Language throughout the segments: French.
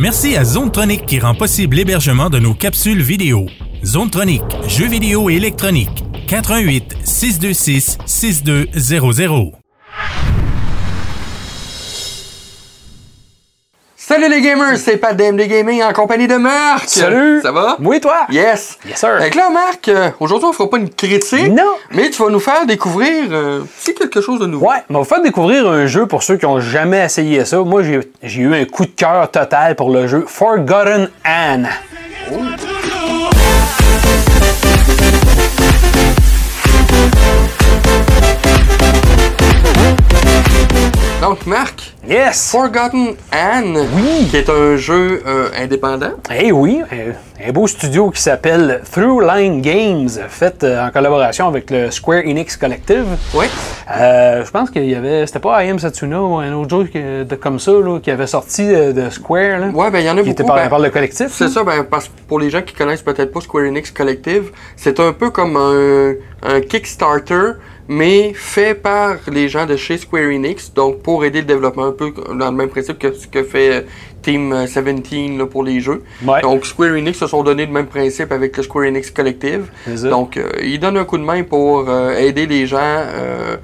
Merci à Zonetronic qui rend possible l'hébergement de nos capsules vidéo. Zonetronic, jeux vidéo et électronique. 88 626 6200. Salut les gamers, c'est Pat DMD Gaming en compagnie de Marc. Salut. Ça va? Oui, toi? Yes. Yes, sir. Fait que là, Marc, euh, aujourd'hui, on fera pas une critique. Non. Mais tu vas nous faire découvrir euh, c'est quelque chose de nouveau. Ouais, mais on va vous faire découvrir un jeu pour ceux qui ont jamais essayé ça. Moi, j'ai j'ai eu un coup de cœur total pour le jeu Forgotten Anne. Donc, Marc, Yes! Forgotten Anne, Oui. qui est un jeu euh, indépendant. Eh oui, un, un beau studio qui s'appelle Throughline Games, fait euh, en collaboration avec le Square Enix Collective. Oui. Euh, je pense qu'il y avait, c'était pas I Am Satsuna ou un autre jeu que- de, comme ça là, qui avait sorti de, Square, Ouais, ben il y en a qui était par, ben, par le collectif. C'est ça, ben, parce que pour les gens qui connaissent peut-être pas Square Enix Collective, c'est un peu comme un, un Kickstarter, mais fait par les gens de chez Square Enix, donc pour aider le développement, un peu dans le même principe que ce que fait euh, Team euh, 17 là, pour les jeux. Ouais. Donc Square Enix se sont donné le même principe avec le Square Enix Collective. Donc euh, ils donnent un coup de main pour euh, aider les gens. euh,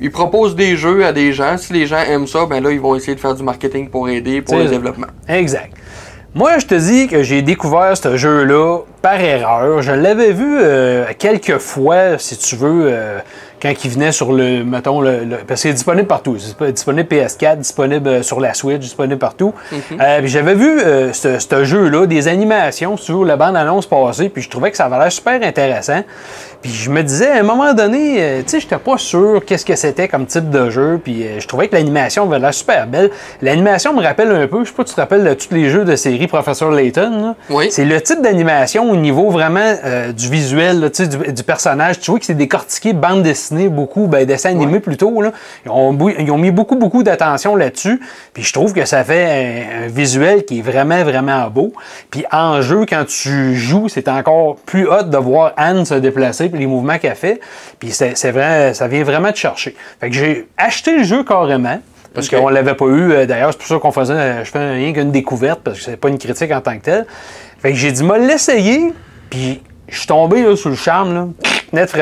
ils proposent des jeux à des gens. Si les gens aiment ça, ben là, ils vont essayer de faire du marketing pour aider pour le ça. développement. Exact. Moi, je te dis que j'ai découvert ce jeu-là par erreur. Je l'avais vu euh, quelques fois, si tu veux, euh, quand il venait sur le, mettons, le, le- parce qu'il est disponible partout. C'est disponible PS4, disponible euh, sur la Switch, disponible partout. Euh, puis J'avais vu euh, ce, ce jeu-là, des animations, veux, la bande-annonce passée, puis je trouvais que ça avait l'air super intéressant. Puis je me disais, à un moment donné, euh, tu sais, j'étais pas sûr qu'est-ce que c'était comme type de jeu, puis euh, je trouvais que l'animation avait l'air super belle. L'animation me rappelle un peu, je sais pas, tu te rappelles de tous les jeux de série Professeur Layton, là? Oui. C'est le type d'animation au niveau vraiment euh, du visuel, là, du, du personnage. Tu vois que c'est décortiqué bande dessinée, beaucoup, ben, dessin animé plutôt. Là. Ils, ont, bou- ils ont mis beaucoup, beaucoup d'attention là-dessus. Puis je trouve que ça fait un, un visuel qui est vraiment, vraiment beau. Puis en jeu, quand tu joues, c'est encore plus hot de voir Anne se déplacer, puis les mouvements qu'elle fait. Puis c'est vrai, ça vient vraiment te chercher. Fait que j'ai acheté le jeu carrément. Parce qu'on l'avait pas eu. euh, D'ailleurs, c'est pour ça qu'on faisait, euh, je fais rien qu'une découverte, parce que c'est pas une critique en tant que telle. Fait que j'ai dit, moi, l'essayer, puis je suis tombé là, sous le charme, là,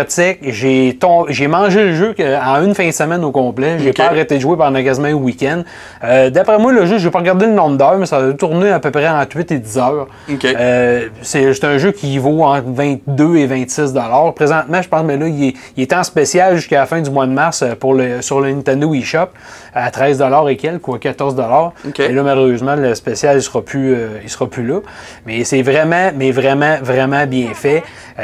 sec. J'ai j'ai mangé le jeu en une fin de semaine au complet. J'ai pas arrêté de jouer pendant quasiment un week-end. Euh, D'après moi, le jeu, j'ai pas regardé le nombre d'heures, mais ça a tourné à peu près entre 8 et 10 heures. Ok. Euh, c'est un jeu qui vaut entre 22 et 26 dollars. Présentement, je pense, mais là, il est, il est en spécial jusqu'à la fin du mois de mars euh, pour le, sur le Nintendo eShop à 13 dollars et quelques, ou à 14 dollars. Et là, malheureusement, le spécial, il sera plus, euh, il sera plus là. Mais c'est vraiment, mais vraiment, vraiment bien fait.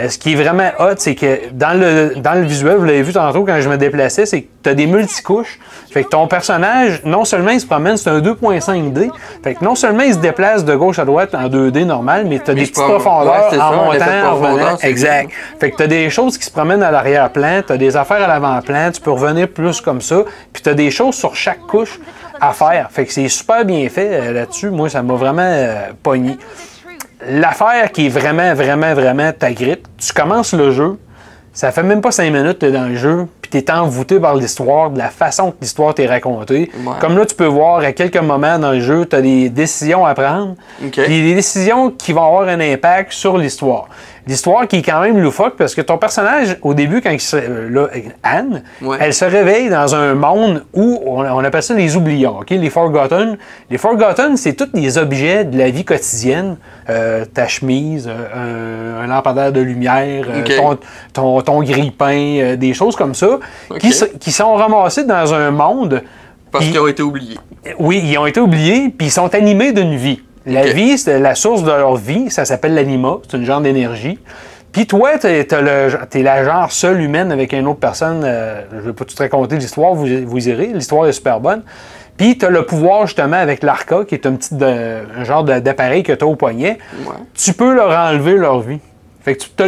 Ce qui est vraiment hot, c'est que dans le, dans le visuel, vous l'avez vu tantôt quand je me déplaçais, c'est que tu as des multicouches. Fait que ton personnage, non seulement il se promène, c'est un 2.5D. Fait que non seulement il se déplace de gauche à droite en 2D normal, mais tu as Mais des petites profondeurs ouais, en ça, montant, en revenant. Exact. Fait que tu as des choses qui se promènent à l'arrière-plan, tu as des affaires à l'avant-plan, tu peux revenir plus comme ça, puis tu as des choses sur chaque couche à faire. Fait que c'est super bien fait euh, là-dessus. Moi, ça m'a vraiment euh, pogné. L'affaire qui est vraiment, vraiment, vraiment ta grippe, tu commences le jeu, ça fait même pas cinq minutes que t'es dans le jeu, puis t'es envoûté par l'histoire, de la façon que l'histoire t'est racontée. Ouais. Comme là, tu peux voir à quelques moments dans le jeu, tu as des décisions à prendre, des décisions qui vont avoir un impact sur l'histoire. L'histoire qui est quand même loufoque parce que ton personnage, au début, quand il se, euh, là, Anne, Ouais. elle se réveille dans un monde où on, on appelle ça les oublions, ok? les Forgotten. Les Forgotten, c'est tous les objets de la vie quotidienne. Euh, ta chemise, euh, un, un lampadaire de lumière, euh, ton, ton, ton grille-pain, des choses comme ça, qui, qui sont ramassées dans un monde Parce qu'ils ont été oubliés. oui, ils ont été oubliés, puis ils sont animés d'une vie. La vie, c'est la source de leur vie, ça s'appelle l'anima, c'est une genre d'énergie. Puis toi, t'es, t'es la genre seule humaine avec une autre personne. euh, je vais pas tout te raconter l'histoire, vous, vous irez. L'histoire est super bonne. Puis tu as le pouvoir justement avec l'Arca, qui est un petit de- un genre d'appareil que tu as au poignet. Ouais. Tu peux leur enlever leur vie. Fait que tu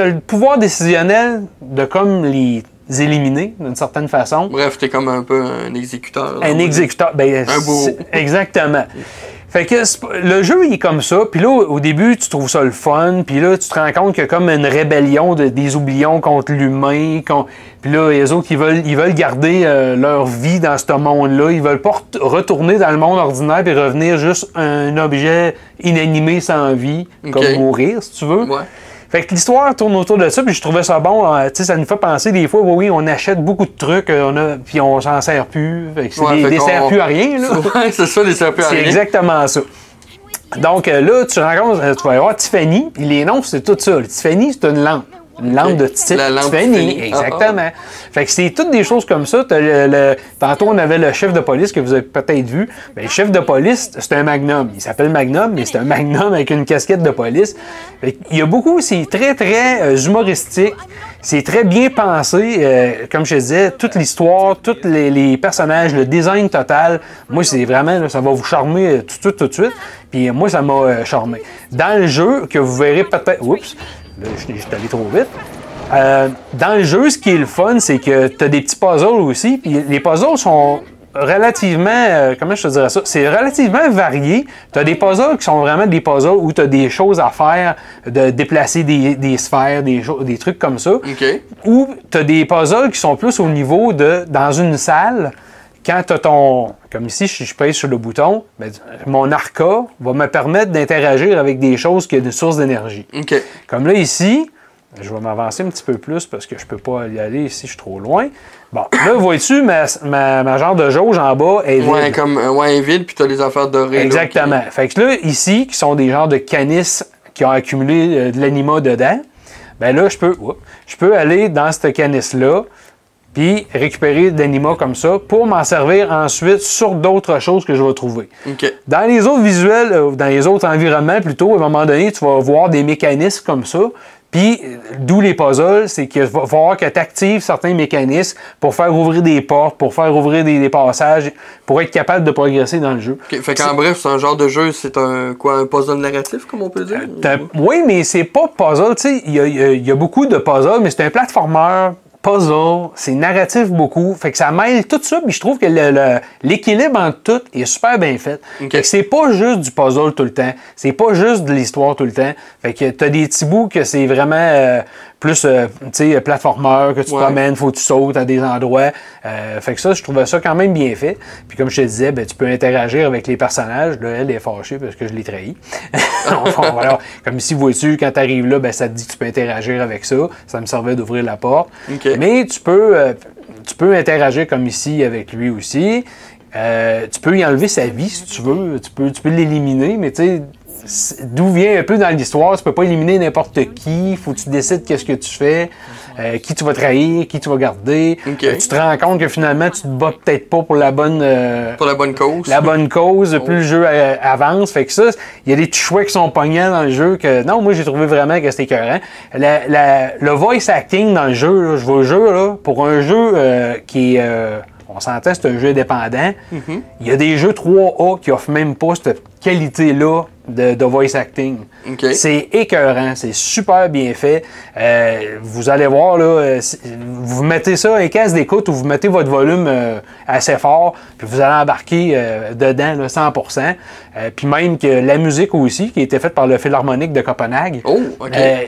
as le, pouvoir décisionnel de comme les éliminer d'une certaine façon. Bref, t'es comme un peu un exécuteur. là. Un exécuteur. Ben, Un bourreau. Exactement. Fait que le jeu, il est comme ça. Puis là, au début, tu trouves ça le fun. Puis là, tu te rends compte qu'il y a comme une rébellion de, des oublions contre l'humain. Puis là, les autres, ils veulent, ils veulent garder euh, leur vie dans ce monde-là. Ils veulent pas ret- retourner dans le monde ordinaire et revenir juste un objet inanimé sans vie, comme mourir, si tu veux. Ouais. Fait que l'histoire tourne autour de ça, puis je trouvais ça bon. euh, tu sais, ça nous fait penser des fois, oui, oui, on achète beaucoup de trucs, euh, on a, puis on s'en sert plus. Fait que c'est Ouais, des, fait des sert plus à rien, là. Ouais, c'est ça, les serpents à C'est rien. exactement ça. Donc euh, là, tu rencontres, euh, tu vas y avoir Tiffany, puis les noms, c'est tout ça. Tiffany, c'est une lampe. Une lampe de type La lampe Tiffany. Exactement. Fait que c'est toutes des choses comme ça. T'as le- le- tantôt, on avait le chef de police que vous avez peut-être vu. Ben, le chef de police, c'est un magnum. Il s'appelle Magnum, mais c'est un magnum avec une casquette de police. Fait Il y a beaucoup, c'est très, très euh, humoristique. C'est très bien pensé. euh, comme je disais, toute l'histoire, tous les, les personnages, le design total. Moi, c'est vraiment, là, ça va vous charmer euh, tout de suite, tout de suite. Puis moi, ça m'a euh, charmé. Dans le jeu, que vous verrez peut-être. Oups, là, je suis allé trop vite. Euh, dans le jeu, ce qui est le fun, c'est que tu as des petits puzzles aussi. Puis les puzzles sont relativement. euh, comment je te dirais ça? C'est relativement varié. Tu as des puzzles qui sont vraiment des puzzles où tu as des choses à faire, de déplacer des, des sphères, des, des trucs comme ça. OK. Ou tu as des puzzles qui sont plus au niveau de. dans une salle. Quand tu as ton. Comme ici, si je pèse sur le bouton, ben, mon arca va me permettre d'interagir avec des choses qui ont des sources d'énergie. OK. Comme là, ici, je vais m'avancer un petit peu plus parce que je peux pas y aller ici, je suis trop loin. Bon, là, vois-tu, ma, ma, ma genre de jauge en bas est vide. Ouais, comme euh, ouais, vide, puis t'as les affaires dorées. là, Exactement. Fait que là, ici, qui sont des genres de canis qui ont accumulé euh, de l'anima dedans, ben là, je peux, oups, je peux aller dans ce canis-là, puis récupérer de l'anima comme ça pour m'en servir ensuite sur d'autres choses que je vais trouver. Dans les autres visuels, euh, dans les autres environnements plutôt, à un moment donné, tu vas voir des mécanismes comme ça. Puis, euh, d'où les puzzles, c'est qu'il va falloir que tu actives certains mécanismes pour faire ouvrir des portes, pour faire ouvrir des, des passages, pour être capable de progresser dans le jeu. OK. Fait qu'en bref, c'est un genre de jeu, c'est un quoi, un puzzle narratif, comme on peut dire? T'as- Oui, mais c'est pas puzzle. Tu sais, il y y a beaucoup de puzzles, mais c'est un platformer puzzle, c'est narratif beaucoup. Fait que ça mêle tout ça, puis je trouve que l'équilibre entre tout est super bien fait. Fait que c'est pas juste du puzzle tout le temps, c'est pas juste de l'histoire tout le temps. Fait que t'as des petits bouts que c'est vraiment euh, plus, euh, tu sais, platformer, que tu te Ouais. promènes, faut que tu sautes à des endroits. Euh, fait que ça, je trouvais ça quand même bien fait. Puis comme je te disais, ben, tu peux interagir avec les personnages. Là, elle est fâchée parce que je l'ai trahi. Enfin, voilà. Comme ici, vois-tu, quand tu arrives là, ben, ça te dit que tu peux interagir avec ça. Ça me servait d'ouvrir la porte. Mais tu peux, euh, tu peux interagir comme ici avec lui aussi. Euh, tu peux y enlever sa vie si tu veux. Tu peux, tu peux l'éliminer, mais tu sais, d'où vient un peu dans l'histoire, tu peux pas éliminer n'importe qui. Faut que tu décides qu'est-ce que tu fais, euh, qui tu vas trahir, qui tu vas garder. OK. Euh, tu te rends compte que finalement, tu te bats peut-être pas pour la bonne. euh, Pour la bonne cause. la bonne cause, plus le jeu euh, avance. Fait que ça, il y a des petits choix qui sont pognants dans le jeu que. Non, moi j'ai trouvé vraiment que c'était écœurant. La, la- le voice acting dans le jeu, là, je vous jure, là, pour un jeu euh, qui est. euh, on s'entend, c'est un jeu indépendant. Il y a des jeux 3A qui offrent même pas cette qualité-là de, de voice acting. C'est écœurant, c'est super bien fait. Euh, vous allez voir, là, euh, vous mettez ça, un casque d'écoute, ou vous mettez votre volume euh, assez fort, puis vous allez embarquer euh, dedans là, 100%. Euh, puis même que la musique aussi, qui a été faite par le Philharmonique de Copenhague, Oh,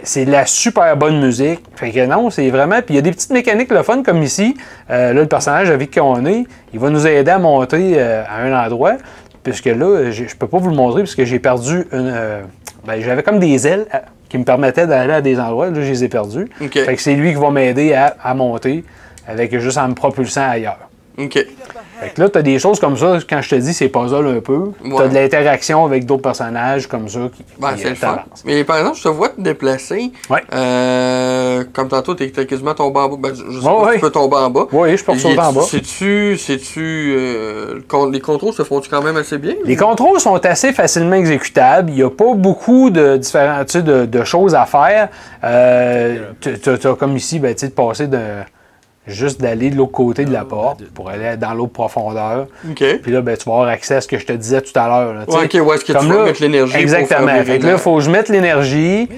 c'est de la super bonne musique. Fait que non, c'est vraiment. Puis il y a des petites mécaniques le fun, comme ici. Là, le personnage avec qui on est, il va nous aider à monter à un endroit. Puisque là, je peux pas vous le montrer parce que j'ai perdu une. euh, ben, j'avais comme des ailes euh, qui me permettaient d'aller à des endroits. Là, je les ai perdus. OK. Fait que c'est lui qui va m'aider à, à monter avec juste en me propulsant ailleurs. OK. Fait que là, tu as des choses comme ça, quand je te dis c'est puzzle un peu. Tu as Ouais. de l'interaction avec d'autres personnages comme ça qui, Ben, qui, euh, le fun. Mais par exemple, je te vois te déplacer. Ouais. Euh, comme tantôt, t'es quasiment tombé en bas. Ben, je sais pas si tu peux tomber en bas. Oui, je peux sauter en bas. C'est-tu. C'est-tu. euh, les contrôles se font-tu quand même assez bien? Les contrôles sont assez facilement exécutables. Il n'y a pas beaucoup de différents tu sais, de, de choses à faire. Euh, tu as comme ici, ben, tu sais, de passer de juste d'aller de l'autre côté de la porte pour aller dans l'autre profondeur. OK. Puis là, ben, tu vas avoir accès à ce que je te disais tout à l'heure. là, tu. Ouais, ok, où est-ce que tu Comme vas là- mettre l'énergie Exactement. Fait que là, il faut que je mette l'énergie.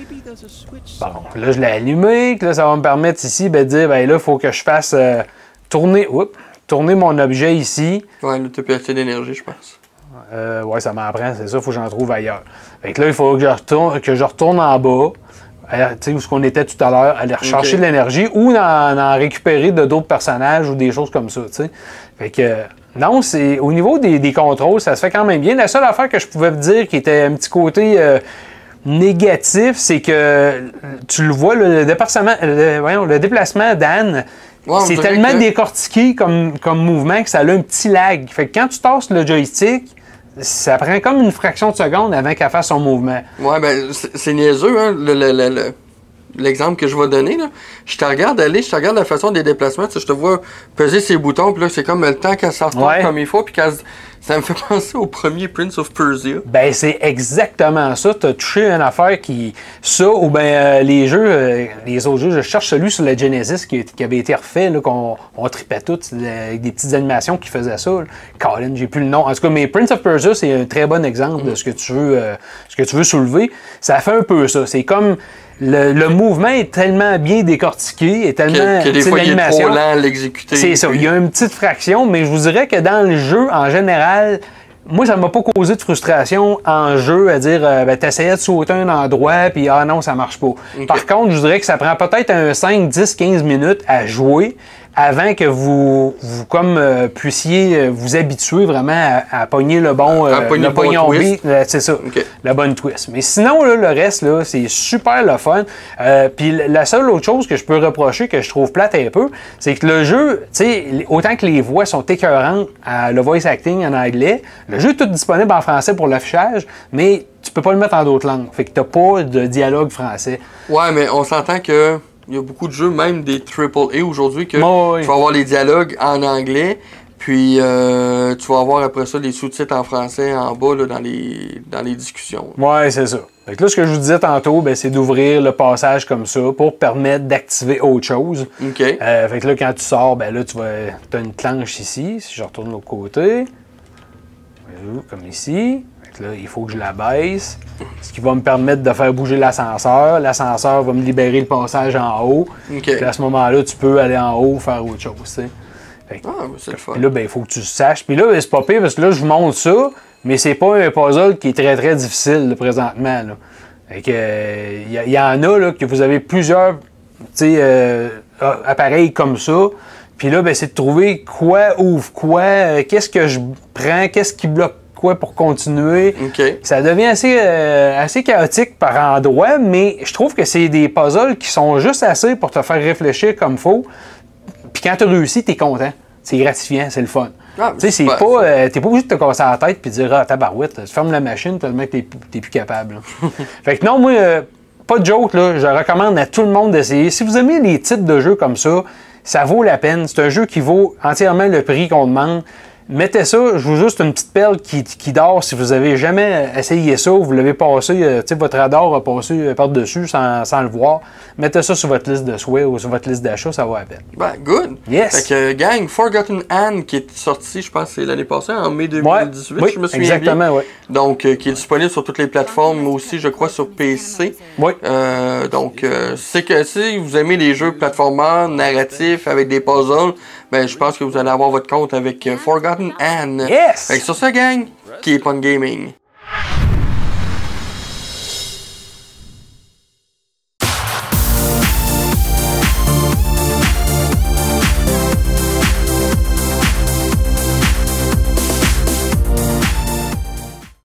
Bon, là, je l'ai allumé. que Là, ça va me permettre ici ben, de dire, ben là, il faut que je fasse euh, tourner, oups, tourner mon objet ici. Ouais, là, t'as plus assez d'énergie, je pense. Euh, ouais, ça m'en prend, c'est ça, il faut que j'en trouve ailleurs. Fait que là, il faut que je retourne, que je retourne en bas. Sais, où ce qu'on était tout à l'heure, aller rechercher de l'énergie ou en, récupérer de d'autres personnages ou des choses comme ça, tu sais. Fait que, euh, non, c'est au niveau des, des contrôles, ça se fait quand même bien. La seule affaire que je pouvais vous dire qui était un petit côté euh, négatif, c'est que euh, tu le vois, le, déplacement, le, voyons, le déplacement d'Anne, Ouais, c'est tellement que- décortiqué comme, comme mouvement que ça a un petit lag. Fait que quand tu tasses le joystick, ça prend comme une fraction de seconde avant qu'elle fasse son mouvement. Ouais, ben, c'est niaiseux, hein, le- le- le- le- l'exemple que je vais donner, là. Je te regarde aller, je te regarde la façon des déplacements, tu sais, je te vois peser ses boutons, puis là, c'est comme le temps qu'elle s'en retourne Ouais. comme il faut, puis qu'elle se- ça me fait penser au premier Prince of Persia. Ben, c'est exactement ça. Tu as touché une affaire qui. Ça, ou ben euh, les jeux, euh, les autres jeux, je cherche celui sur la Genesis qui, qui avait été refait, là, qu'on on tripait tout, euh, avec des petites animations qui faisaient ça. là. Colin, j'ai plus le nom. En tout cas, mais Prince of Persia, c'est un très bon exemple de ce que tu veux, euh, ce que tu veux soulever. Ça fait un peu ça. C'est comme. Le, le mouvement est tellement bien décortiqué et tellement. Que, que des fois, il est trop lent à l'exécuter. c'est ça. Il y a une petite fraction, mais je vous dirais que dans le jeu, en général, moi, ça m'a pas causé de frustration en jeu à dire, euh, ben, t'essayais de sauter un endroit, puis ah non, ça marche pas. Par contre, je dirais que ça prend peut-être un 5, 10, 15 minutes à jouer avant que vous, vous comme, euh, puissiez euh, vous habituer vraiment à, à pogner le bon, À euh, pogner le le bon twist. euh, c'est ça, Ok. la bonne twist. Mais sinon, là, le reste, là, c'est super le fun. Euh, Puis la seule autre chose que je peux reprocher, que je trouve plate un peu, c'est que le jeu, tu sais, autant que les voix sont écœurantes à le voice acting en anglais, le jeu est tout disponible en français pour l'affichage, mais tu peux pas le mettre en d'autres langues. Fait que t'as pas de dialogue français. Ouais, mais on s'entend que il y a beaucoup de jeux, même des AAA aujourd'hui, que tu vas avoir les dialogues en anglais, puis euh, tu vas avoir après ça les sous-titres en français en bas là, dans, les, dans les discussions. Ouais, c'est ça. Fait que là, ce que je vous disais tantôt, ben, c'est d'ouvrir le passage comme ça pour permettre d'activer autre chose. OK. Euh, fait que là, quand tu sors, ben là, tu vas, as une planche ici. Si je retourne de l'autre côté, comme ici. Là, il faut que je la baisse. Ce qui va me permettre de faire bouger l'ascenseur. L'ascenseur va me libérer le passage en haut. Puis à ce moment-là, tu peux aller en haut faire autre chose. Fait que- Ah, c'est le fun. puis là, ben, il faut que tu saches. Puis là, ben, c'est pas pire parce que là, je vous montre ça, mais c'est pas un puzzle qui est très très difficile là, présentement. Là. Fait que, euh, il y, il en a là, que vous avez plusieurs euh, appareils comme ça. Puis là, ben, c'est de trouver quoi ouvre quoi, euh, qu'est-ce que je prends, qu'est-ce qui bloque quoi pour continuer. Ça devient assez, euh, assez chaotique par endroits, mais je trouve que c'est des puzzles qui sont juste assez pour te faire réfléchir comme faut. Puis quand tu réussis, tu es content. C'est gratifiant, c'est le fun. Ah, tu sais, c'est pas. euh, t'es pas obligé de te casser la tête puis de dire Ah, tabarouette, tu fermes la machine tellement que t'es, t'es plus capable. fait que non, moi, euh, pas de joke, là. Je recommande à tout le monde d'essayer. Si vous aimez les types de jeux comme ça, ça vaut la peine. C'est un jeu qui vaut entièrement le prix qu'on demande. Mettez ça, je vous juste une petite perle qui, qui dort. Si vous avez jamais essayé ça, vous l'avez passé, euh, tu sais, votre radar a passé euh, par-dessus sans, sans le voir. Mettez ça sur votre liste de souhaits ou sur votre liste d'achat, ça vaut la peine. Ben, good. Yes. Fait que, gang, Forgotten Anne, qui est sorti, je pense, c'est l'année passée, en mai 2018, oui, je me souviens exactement, oui. Donc, euh, qui est disponible sur toutes les plateformes, mais aussi, je crois, sur PC. Oui. Euh, donc, euh, c'est que si vous aimez les jeux plateformeurs, narratifs, avec des puzzles, ben, je pense que vous allez avoir votre compte avec euh, Forgotten Anne. Yes! Fait que sur ça, gang, keep on gaming.